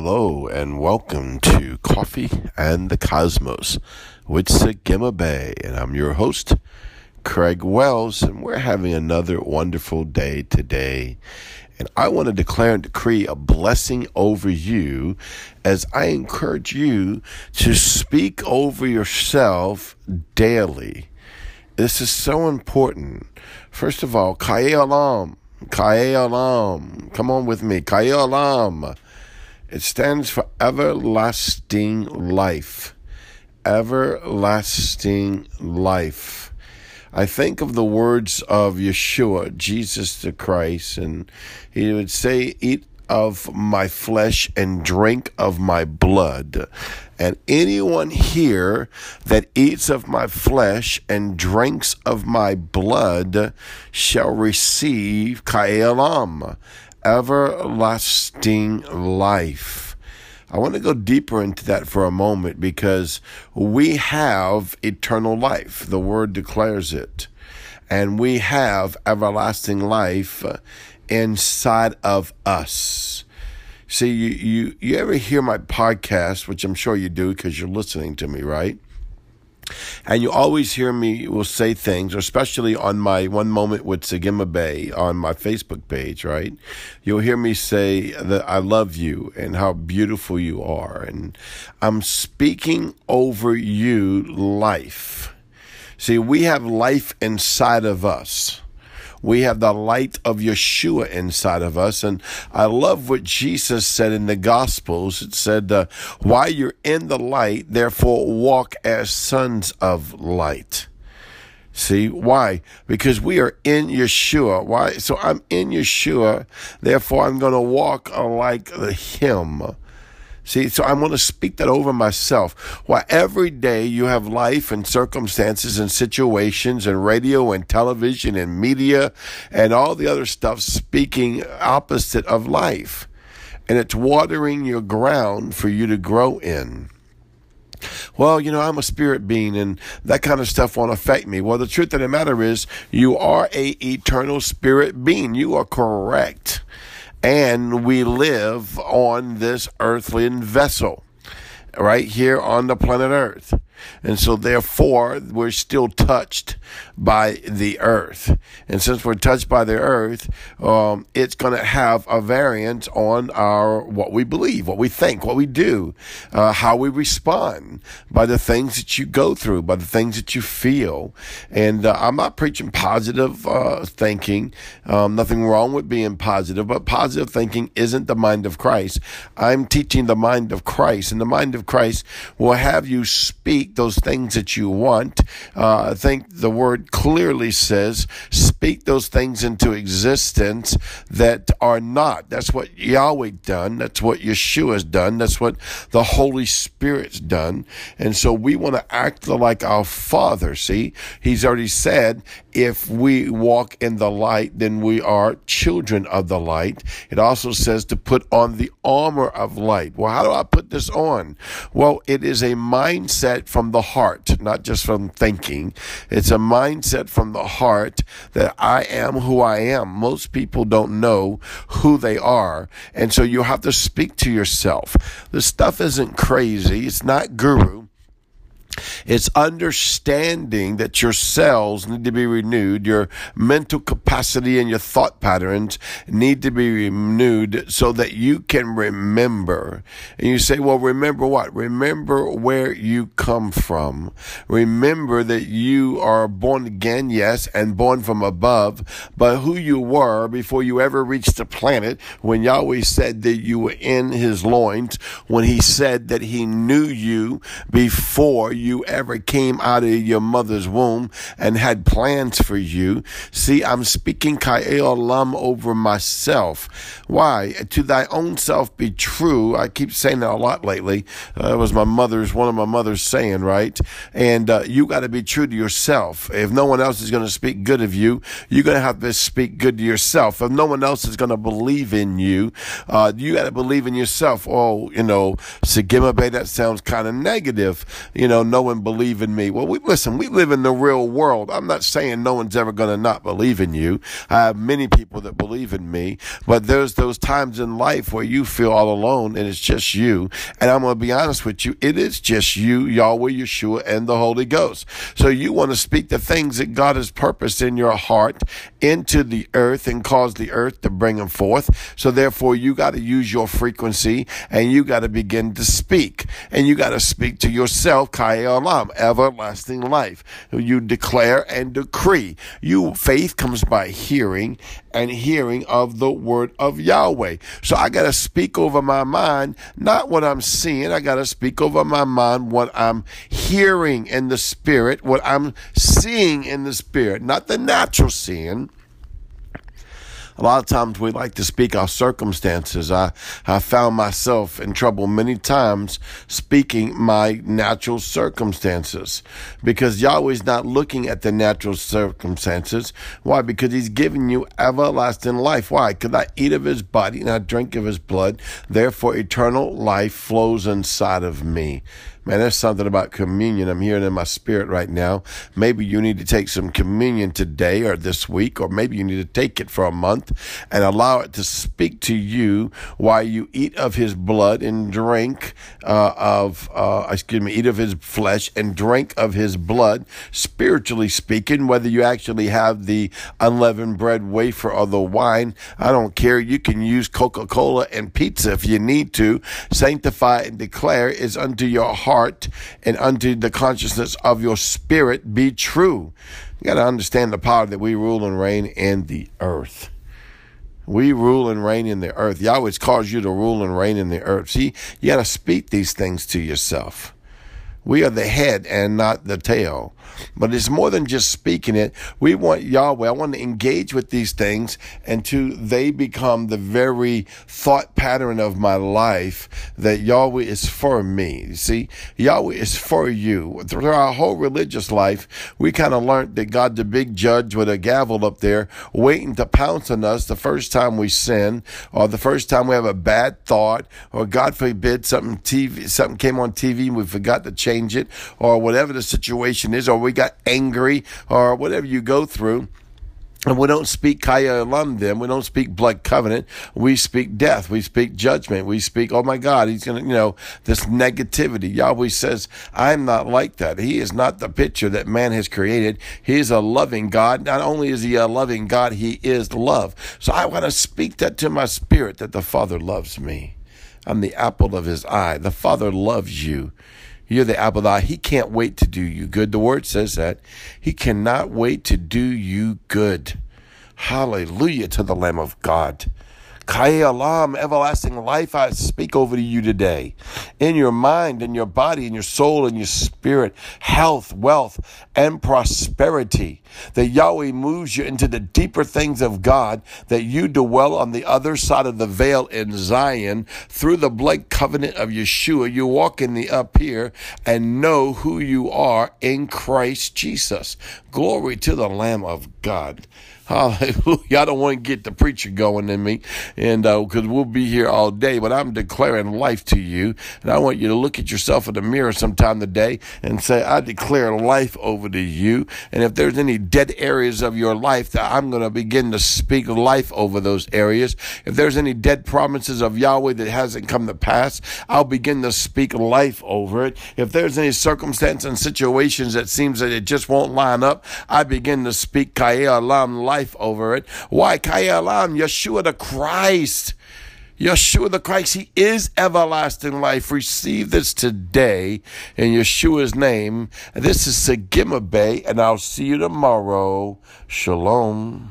hello, and welcome to Coffee and the Cosmos with Sagima Bay. And I'm your host, Craig Wells, and we're having another wonderful day today. And I want to declare and decree a blessing over you as I encourage you to speak over yourself daily. This is so important. First of all, Kaye Alam. Kaye Alam. Come on with me. Kaye Alam. It stands for everlasting life. Everlasting life. I think of the words of Yeshua, Jesus the Christ, and he would say, Eat of my flesh and drink of my blood. And anyone here that eats of my flesh and drinks of my blood shall receive Kaelam, everlasting life. I want to go deeper into that for a moment because we have eternal life. The word declares it. And we have everlasting life inside of us. See, you, you, you ever hear my podcast, which I'm sure you do because you're listening to me, right? And you always hear me will say things, especially on my One Moment with Sagima Bay on my Facebook page, right? You'll hear me say that I love you and how beautiful you are. And I'm speaking over you life. See, we have life inside of us we have the light of Yeshua inside of us. And I love what Jesus said in the Gospels. It said, uh, While you're in the light, therefore walk as sons of light. See, why? Because we are in Yeshua. Why? So I'm in Yeshua, therefore I'm going to walk like the Him. See, so I'm going to speak that over myself. Why every day you have life and circumstances and situations and radio and television and media and all the other stuff speaking opposite of life. And it's watering your ground for you to grow in well, you know, I'm a spirit being and that kind of stuff won't affect me. Well, the truth of the matter is you are a eternal spirit being. You are correct and we live on this earthly vessel right here on the planet Earth. And so, therefore, we're still touched by the earth. And since we're touched by the earth, um, it's going to have a variance on our what we believe, what we think, what we do, uh, how we respond by the things that you go through, by the things that you feel. And uh, I'm not preaching positive uh, thinking. Um, nothing wrong with being positive, but positive thinking isn't the mind of Christ. I'm teaching the mind of Christ, and the mind of Christ will have you speak speak those things that you want. Uh, I think the word clearly says, speak those things into existence that are not. That's what Yahweh done. That's what Yeshua's done. That's what the Holy Spirit's done. And so we want to act like our Father. See, He's already said, if we walk in the light, then we are children of the light. It also says to put on the armor of light. Well, how do I put this on? Well, it is a mindset from the heart, not just from thinking. It's a mindset from the heart that I am who I am. Most people don't know who they are. And so you have to speak to yourself. The stuff isn't crazy. It's not guru. It's understanding that your cells need to be renewed, your mental capacity and your thought patterns need to be renewed so that you can remember. And you say, well, remember what? Remember where you come from. Remember that you are born again, yes, and born from above, but who you were before you ever reached the planet when Yahweh said that you were in his loins, when he said that he knew you before you you ever came out of your mother's womb and had plans for you. See, I'm speaking Ka'el Lam over myself. Why? To thy own self be true. I keep saying that a lot lately. Uh, it was my mother's, one of my mother's saying, right? And uh, you got to be true to yourself. If no one else is going to speak good of you, you're going to have to speak good to yourself. If no one else is going to believe in you, uh, you got to believe in yourself. Oh, you know, Sagima Bay, that sounds kind of negative. You know, no know and believe in me. Well, we listen, we live in the real world. I'm not saying no one's ever going to not believe in you. I have many people that believe in me, but there's those times in life where you feel all alone and it's just you. And I'm going to be honest with you, it is just you, Yahweh, Yeshua, and the Holy Ghost. So you want to speak the things that God has purposed in your heart into the earth and cause the earth to bring them forth. So therefore, you got to use your frequency and you got to begin to speak. And you got to speak to yourself, Kayalam, everlasting life. You declare and decree. You faith comes by hearing and hearing of the word of Yahweh. So I got to speak over my mind, not what I'm seeing. I got to speak over my mind what I'm hearing in the spirit, what I'm seeing in the spirit, not the natural seeing a lot of times we like to speak our circumstances. I, I found myself in trouble many times speaking my natural circumstances because Yahweh's not looking at the natural circumstances. Why? Because He's giving you everlasting life. Why? Because I eat of His body and I drink of His blood. Therefore, eternal life flows inside of me. Man, there's something about communion. I'm hearing in my spirit right now. Maybe you need to take some communion today or this week, or maybe you need to take it for a month and allow it to speak to you while you eat of his blood and drink uh, of, uh, excuse me, eat of his flesh and drink of his blood, spiritually speaking, whether you actually have the unleavened bread wafer or the wine. I don't care. You can use Coca Cola and pizza if you need to. Sanctify and declare is unto your heart heart and unto the consciousness of your spirit be true. You got to understand the power that we rule and reign in the earth. We rule and reign in the earth. Yahweh's caused you to rule and reign in the earth. See, you got to speak these things to yourself. We are the head and not the tail. But it's more than just speaking it. We want Yahweh, I want to engage with these things until they become the very thought pattern of my life that Yahweh is for me. You see, Yahweh is for you. Through our whole religious life, we kind of learned that God, the big judge with a gavel up there, waiting to pounce on us the first time we sin or the first time we have a bad thought or God forbid something TV, something came on TV and we forgot to change it or whatever the situation is or we got angry or whatever you go through. And we don't speak Kaya Elam then. We don't speak blood covenant. We speak death. We speak judgment. We speak, oh my God, he's going to, you know, this negativity. Yahweh says, I'm not like that. He is not the picture that man has created. He is a loving God. Not only is he a loving God, he is love. So I want to speak that to my spirit that the Father loves me. I'm the apple of his eye. The Father loves you. You're the apple of the eye. He can't wait to do you good. The word says that. He cannot wait to do you good. Hallelujah to the Lamb of God. Kai Alam, everlasting life, I speak over to you today. In your mind, in your body, in your soul, in your spirit, health, wealth, and prosperity. That Yahweh moves you into the deeper things of God, that you dwell on the other side of the veil in Zion through the blood covenant of Yeshua. You walk in the up here and know who you are in Christ Jesus. Glory to the Lamb of God. Hallelujah. I don't want to get the preacher going in me, and because uh, we'll be here all day, but I'm declaring life to you. And I want you to look at yourself in the mirror sometime today and say, I declare life over to you. And if there's any dead areas of your life, that I'm going to begin to speak life over those areas. If there's any dead promises of Yahweh that hasn't come to pass, I'll begin to speak life over it. If there's any circumstance and situations that seems that it just won't line up, I begin to speak Kaya Alam life life over it. Why? Kayalam, Yeshua the Christ. Yeshua the Christ, He is everlasting life. Receive this today in Yeshua's name. This is Sagima and I'll see you tomorrow. Shalom.